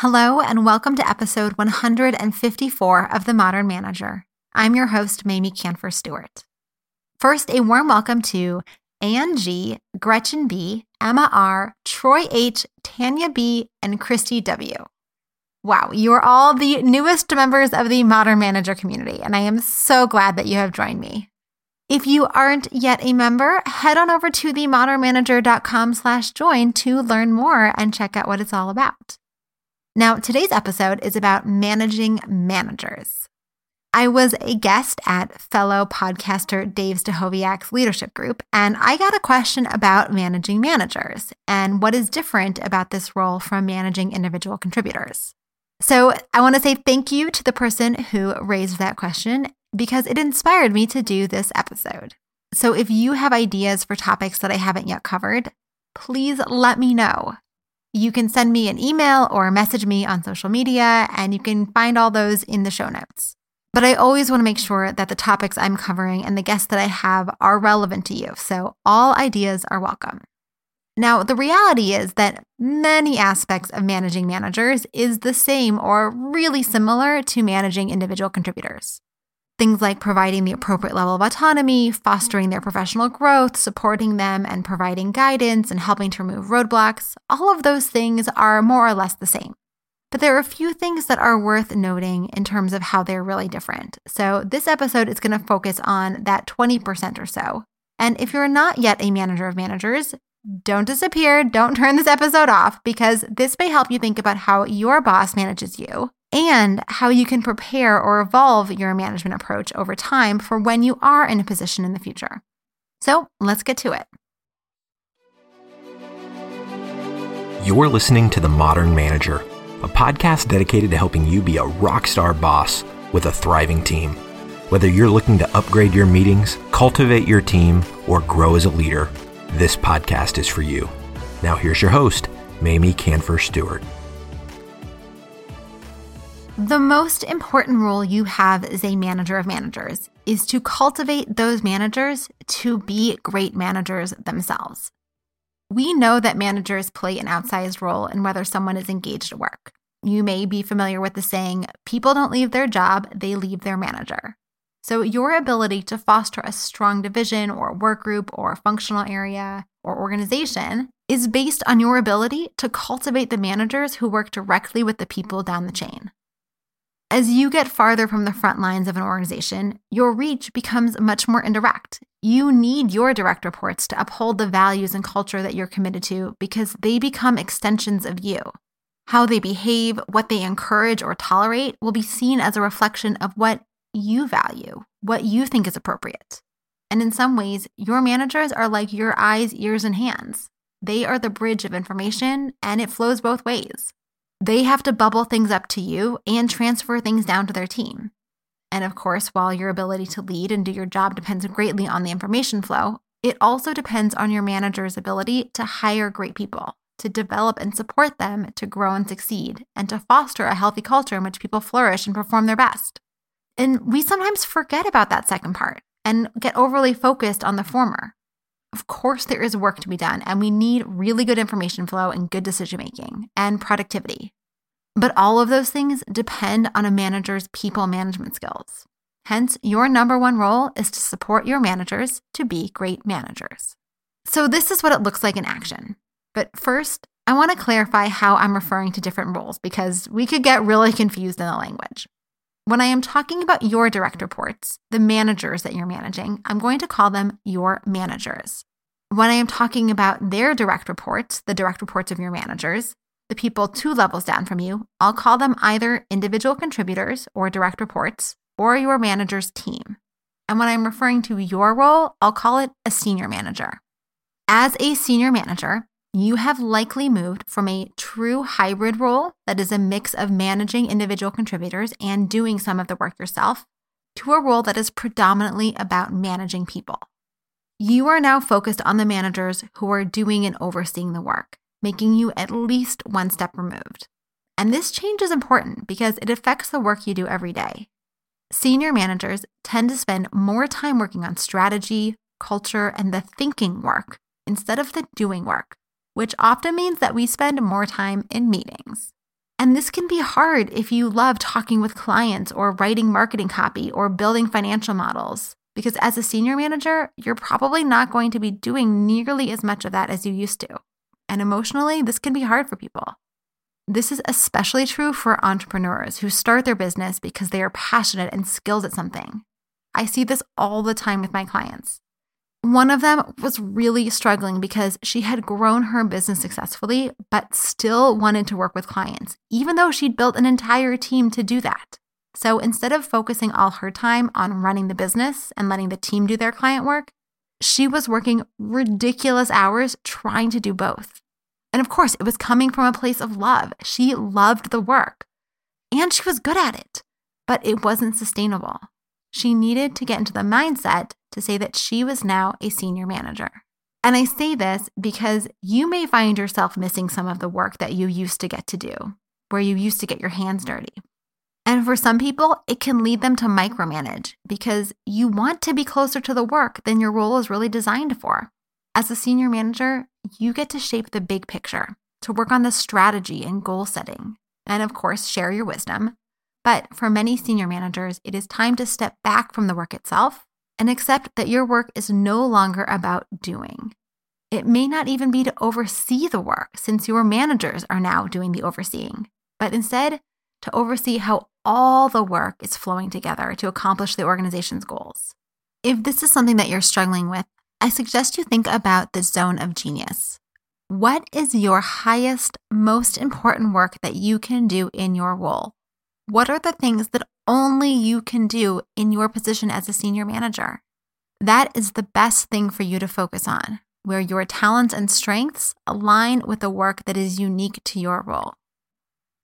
Hello, and welcome to episode 154 of The Modern Manager. I'm your host, Mamie Kanfer Stewart. First, a warm welcome to Ann G., Gretchen B., Emma R., Troy H., Tanya B., and Christy W. Wow, you are all the newest members of the Modern Manager community, and I am so glad that you have joined me. If you aren't yet a member, head on over to themodernmanager.com slash join to learn more and check out what it's all about. Now, today's episode is about managing managers. I was a guest at fellow podcaster Dave Stachowiak's leadership group, and I got a question about managing managers and what is different about this role from managing individual contributors. So, I want to say thank you to the person who raised that question because it inspired me to do this episode. So, if you have ideas for topics that I haven't yet covered, please let me know. You can send me an email or message me on social media, and you can find all those in the show notes. But I always want to make sure that the topics I'm covering and the guests that I have are relevant to you, so all ideas are welcome. Now, the reality is that many aspects of managing managers is the same or really similar to managing individual contributors. Things like providing the appropriate level of autonomy, fostering their professional growth, supporting them, and providing guidance and helping to remove roadblocks, all of those things are more or less the same. But there are a few things that are worth noting in terms of how they're really different. So, this episode is going to focus on that 20% or so. And if you're not yet a manager of managers, don't disappear, don't turn this episode off, because this may help you think about how your boss manages you and how you can prepare or evolve your management approach over time for when you are in a position in the future. So let's get to it. You're listening to The Modern Manager, a podcast dedicated to helping you be a rock star boss with a thriving team. Whether you're looking to upgrade your meetings, cultivate your team, or grow as a leader, this podcast is for you. Now, here's your host, Mamie Kanfer Stewart. The most important role you have as a manager of managers is to cultivate those managers to be great managers themselves. We know that managers play an outsized role in whether someone is engaged at work. You may be familiar with the saying, people don't leave their job, they leave their manager. So, your ability to foster a strong division or work group or functional area or organization is based on your ability to cultivate the managers who work directly with the people down the chain. As you get farther from the front lines of an organization, your reach becomes much more indirect. You need your direct reports to uphold the values and culture that you're committed to because they become extensions of you. How they behave, what they encourage or tolerate will be seen as a reflection of what you value, what you think is appropriate. And in some ways, your managers are like your eyes, ears, and hands. They are the bridge of information, and it flows both ways. They have to bubble things up to you and transfer things down to their team. And of course, while your ability to lead and do your job depends greatly on the information flow, it also depends on your manager's ability to hire great people, to develop and support them to grow and succeed, and to foster a healthy culture in which people flourish and perform their best. And we sometimes forget about that second part and get overly focused on the former. Of course, there is work to be done, and we need really good information flow and good decision making and productivity. But all of those things depend on a manager's people management skills. Hence, your number one role is to support your managers to be great managers. So, this is what it looks like in action. But first, I want to clarify how I'm referring to different roles because we could get really confused in the language. When I am talking about your direct reports, the managers that you're managing, I'm going to call them your managers. When I am talking about their direct reports, the direct reports of your managers, the people two levels down from you, I'll call them either individual contributors or direct reports or your manager's team. And when I'm referring to your role, I'll call it a senior manager. As a senior manager, you have likely moved from a true hybrid role that is a mix of managing individual contributors and doing some of the work yourself to a role that is predominantly about managing people. You are now focused on the managers who are doing and overseeing the work, making you at least one step removed. And this change is important because it affects the work you do every day. Senior managers tend to spend more time working on strategy, culture, and the thinking work instead of the doing work which often means that we spend more time in meetings. And this can be hard if you love talking with clients or writing marketing copy or building financial models, because as a senior manager, you're probably not going to be doing nearly as much of that as you used to. And emotionally, this can be hard for people. This is especially true for entrepreneurs who start their business because they are passionate and skilled at something. I see this all the time with my clients. One of them was really struggling because she had grown her business successfully, but still wanted to work with clients, even though she'd built an entire team to do that. So instead of focusing all her time on running the business and letting the team do their client work, she was working ridiculous hours trying to do both. And of course, it was coming from a place of love. She loved the work and she was good at it, but it wasn't sustainable. She needed to get into the mindset to say that she was now a senior manager. And I say this because you may find yourself missing some of the work that you used to get to do, where you used to get your hands dirty. And for some people, it can lead them to micromanage because you want to be closer to the work than your role is really designed for. As a senior manager, you get to shape the big picture, to work on the strategy and goal setting, and of course, share your wisdom. But for many senior managers, it is time to step back from the work itself and accept that your work is no longer about doing. It may not even be to oversee the work, since your managers are now doing the overseeing, but instead to oversee how all the work is flowing together to accomplish the organization's goals. If this is something that you're struggling with, I suggest you think about the zone of genius. What is your highest, most important work that you can do in your role? What are the things that only you can do in your position as a senior manager? That is the best thing for you to focus on, where your talents and strengths align with the work that is unique to your role.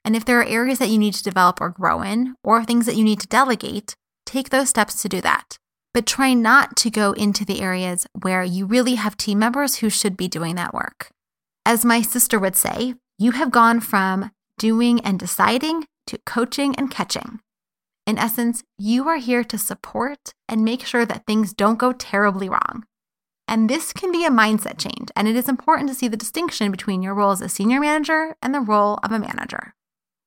And if there are areas that you need to develop or grow in, or things that you need to delegate, take those steps to do that but try not to go into the areas where you really have team members who should be doing that work. As my sister would say, you have gone from doing and deciding to coaching and catching. In essence, you are here to support and make sure that things don't go terribly wrong. And this can be a mindset change, and it is important to see the distinction between your role as a senior manager and the role of a manager.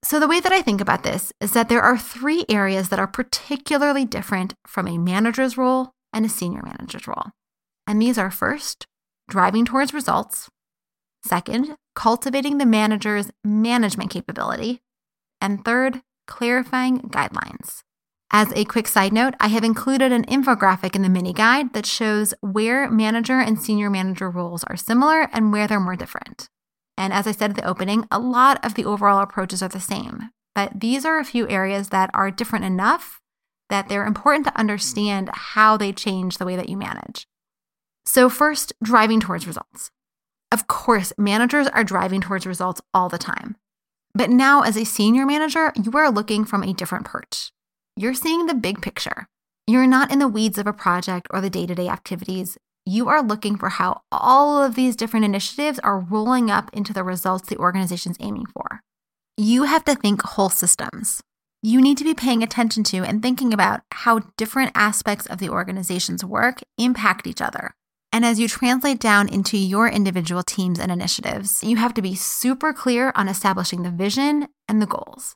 So, the way that I think about this is that there are three areas that are particularly different from a manager's role and a senior manager's role. And these are first, driving towards results, second, cultivating the manager's management capability, and third, clarifying guidelines. As a quick side note, I have included an infographic in the mini guide that shows where manager and senior manager roles are similar and where they're more different. And as I said at the opening, a lot of the overall approaches are the same. But these are a few areas that are different enough that they're important to understand how they change the way that you manage. So, first, driving towards results. Of course, managers are driving towards results all the time. But now, as a senior manager, you are looking from a different perch. You're seeing the big picture. You're not in the weeds of a project or the day to day activities you are looking for how all of these different initiatives are rolling up into the results the organization's aiming for. You have to think whole systems. You need to be paying attention to and thinking about how different aspects of the organization's work impact each other. And as you translate down into your individual teams and initiatives, you have to be super clear on establishing the vision and the goals.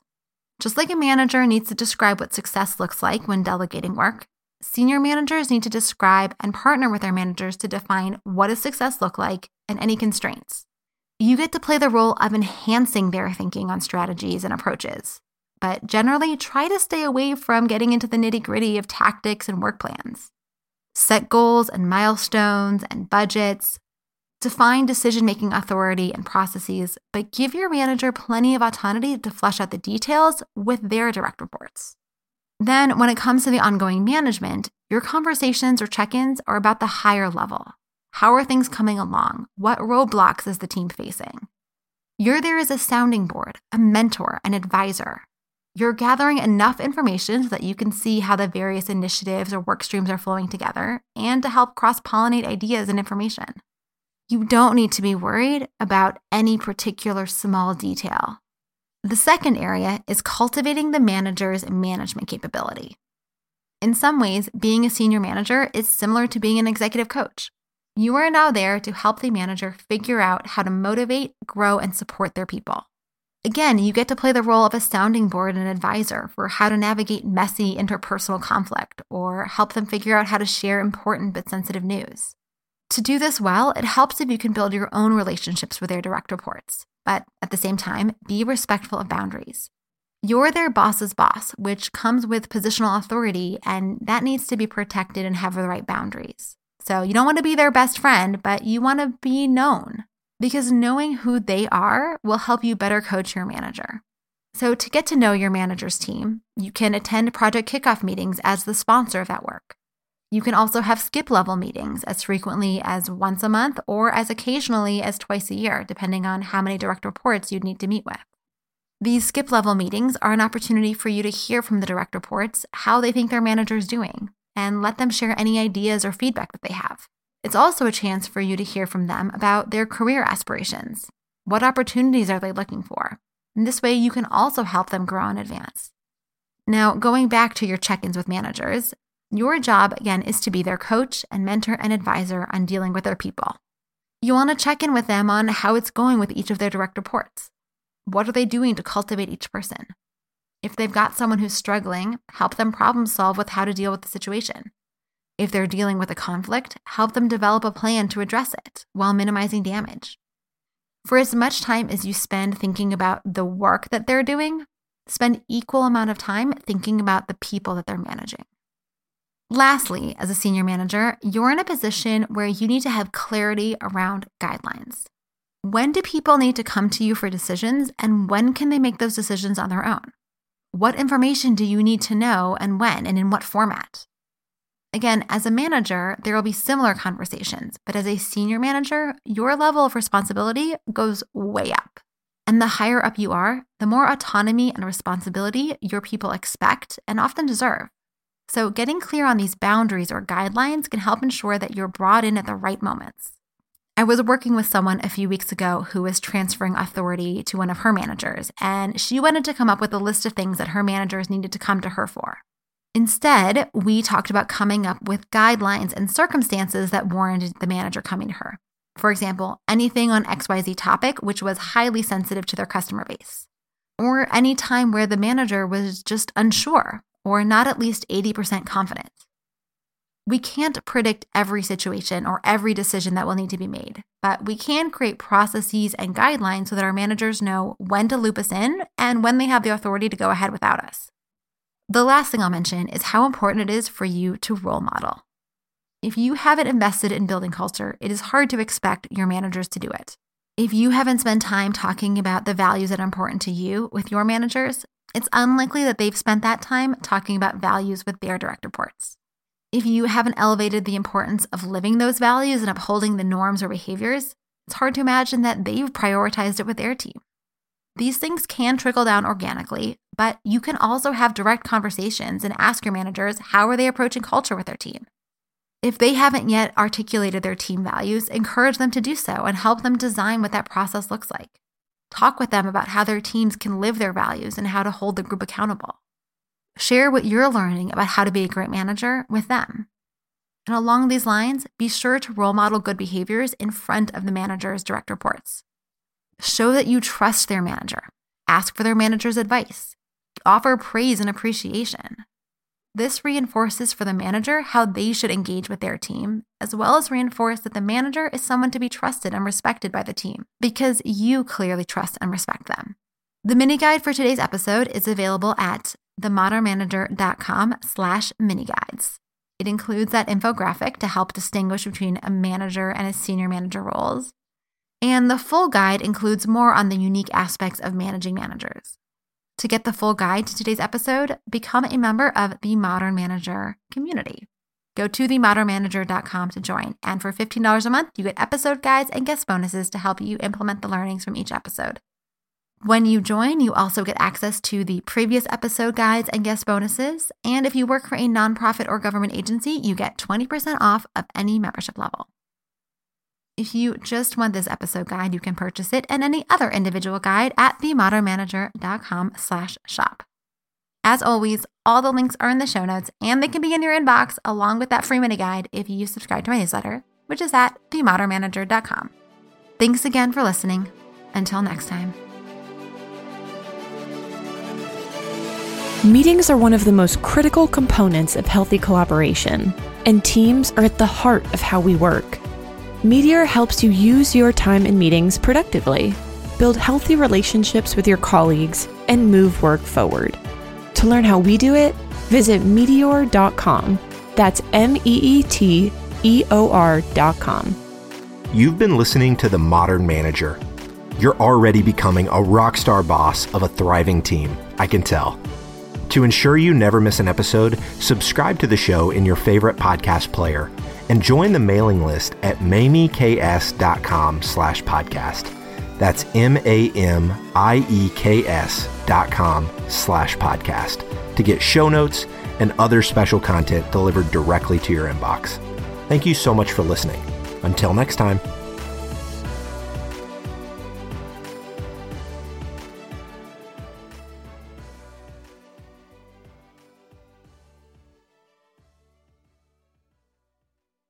Just like a manager needs to describe what success looks like when delegating work, Senior managers need to describe and partner with their managers to define what does success look like and any constraints. You get to play the role of enhancing their thinking on strategies and approaches, but generally try to stay away from getting into the nitty gritty of tactics and work plans. Set goals and milestones and budgets. Define decision making authority and processes, but give your manager plenty of autonomy to flesh out the details with their direct reports. Then, when it comes to the ongoing management, your conversations or check ins are about the higher level. How are things coming along? What roadblocks is the team facing? You're there as a sounding board, a mentor, an advisor. You're gathering enough information so that you can see how the various initiatives or work streams are flowing together and to help cross pollinate ideas and information. You don't need to be worried about any particular small detail. The second area is cultivating the manager's management capability. In some ways, being a senior manager is similar to being an executive coach. You are now there to help the manager figure out how to motivate, grow, and support their people. Again, you get to play the role of a sounding board and advisor for how to navigate messy interpersonal conflict or help them figure out how to share important but sensitive news. To do this well, it helps if you can build your own relationships with their direct reports, but at the same time, be respectful of boundaries. You're their boss's boss, which comes with positional authority, and that needs to be protected and have the right boundaries. So you don't want to be their best friend, but you want to be known because knowing who they are will help you better coach your manager. So, to get to know your manager's team, you can attend project kickoff meetings as the sponsor of that work. You can also have skip level meetings as frequently as once a month or as occasionally as twice a year, depending on how many direct reports you'd need to meet with. These skip level meetings are an opportunity for you to hear from the direct reports how they think their manager is doing and let them share any ideas or feedback that they have. It's also a chance for you to hear from them about their career aspirations. What opportunities are they looking for? And this way, you can also help them grow in advance. Now, going back to your check ins with managers, your job, again, is to be their coach and mentor and advisor on dealing with their people. You want to check in with them on how it's going with each of their direct reports. What are they doing to cultivate each person? If they've got someone who's struggling, help them problem solve with how to deal with the situation. If they're dealing with a conflict, help them develop a plan to address it while minimizing damage. For as much time as you spend thinking about the work that they're doing, spend equal amount of time thinking about the people that they're managing. Lastly, as a senior manager, you're in a position where you need to have clarity around guidelines. When do people need to come to you for decisions, and when can they make those decisions on their own? What information do you need to know, and when, and in what format? Again, as a manager, there will be similar conversations, but as a senior manager, your level of responsibility goes way up. And the higher up you are, the more autonomy and responsibility your people expect and often deserve. So, getting clear on these boundaries or guidelines can help ensure that you're brought in at the right moments. I was working with someone a few weeks ago who was transferring authority to one of her managers, and she wanted to come up with a list of things that her managers needed to come to her for. Instead, we talked about coming up with guidelines and circumstances that warranted the manager coming to her. For example, anything on XYZ topic which was highly sensitive to their customer base, or any time where the manager was just unsure or not at least 80% confident. We can't predict every situation or every decision that will need to be made, but we can create processes and guidelines so that our managers know when to loop us in and when they have the authority to go ahead without us. The last thing I'll mention is how important it is for you to role model. If you haven't invested in building culture, it is hard to expect your managers to do it. If you haven't spent time talking about the values that are important to you with your managers, it's unlikely that they've spent that time talking about values with their direct reports. If you haven't elevated the importance of living those values and upholding the norms or behaviors, it's hard to imagine that they've prioritized it with their team. These things can trickle down organically, but you can also have direct conversations and ask your managers how are they approaching culture with their team. If they haven't yet articulated their team values, encourage them to do so and help them design what that process looks like. Talk with them about how their teams can live their values and how to hold the group accountable. Share what you're learning about how to be a great manager with them. And along these lines, be sure to role model good behaviors in front of the manager's direct reports. Show that you trust their manager. Ask for their manager's advice. Offer praise and appreciation. This reinforces for the manager how they should engage with their team, as well as reinforce that the manager is someone to be trusted and respected by the team because you clearly trust and respect them. The mini guide for today's episode is available at themodernmanager.com slash mini guides. It includes that infographic to help distinguish between a manager and a senior manager roles, and the full guide includes more on the unique aspects of managing managers. To get the full guide to today's episode, become a member of the Modern Manager community. Go to themodernmanager.com to join, and for $15 a month, you get episode guides and guest bonuses to help you implement the learnings from each episode. When you join, you also get access to the previous episode guides and guest bonuses. And if you work for a nonprofit or government agency, you get 20% off of any membership level. If you just want this episode guide, you can purchase it and any other individual guide at themodernmanager.com slash shop. As always, all the links are in the show notes and they can be in your inbox along with that free mini guide if you subscribe to my newsletter, which is at themodernmanager.com. Thanks again for listening. Until next time. Meetings are one of the most critical components of healthy collaboration, and teams are at the heart of how we work. Meeteor helps you use your time in meetings productively, build healthy relationships with your colleagues, and move work forward. To learn how we do it, visit meeteor.com. That's M E E T E O R.com. You've been listening to The Modern Manager. You're already becoming a rock star boss of a thriving team, I can tell. To ensure you never miss an episode, subscribe to the show in your favorite podcast player and join the mailing list at mamieks.com slash podcast. That's M-A-M-I-E-K-S dot com slash podcast to get show notes and other special content delivered directly to your inbox. Thank you so much for listening. Until next time.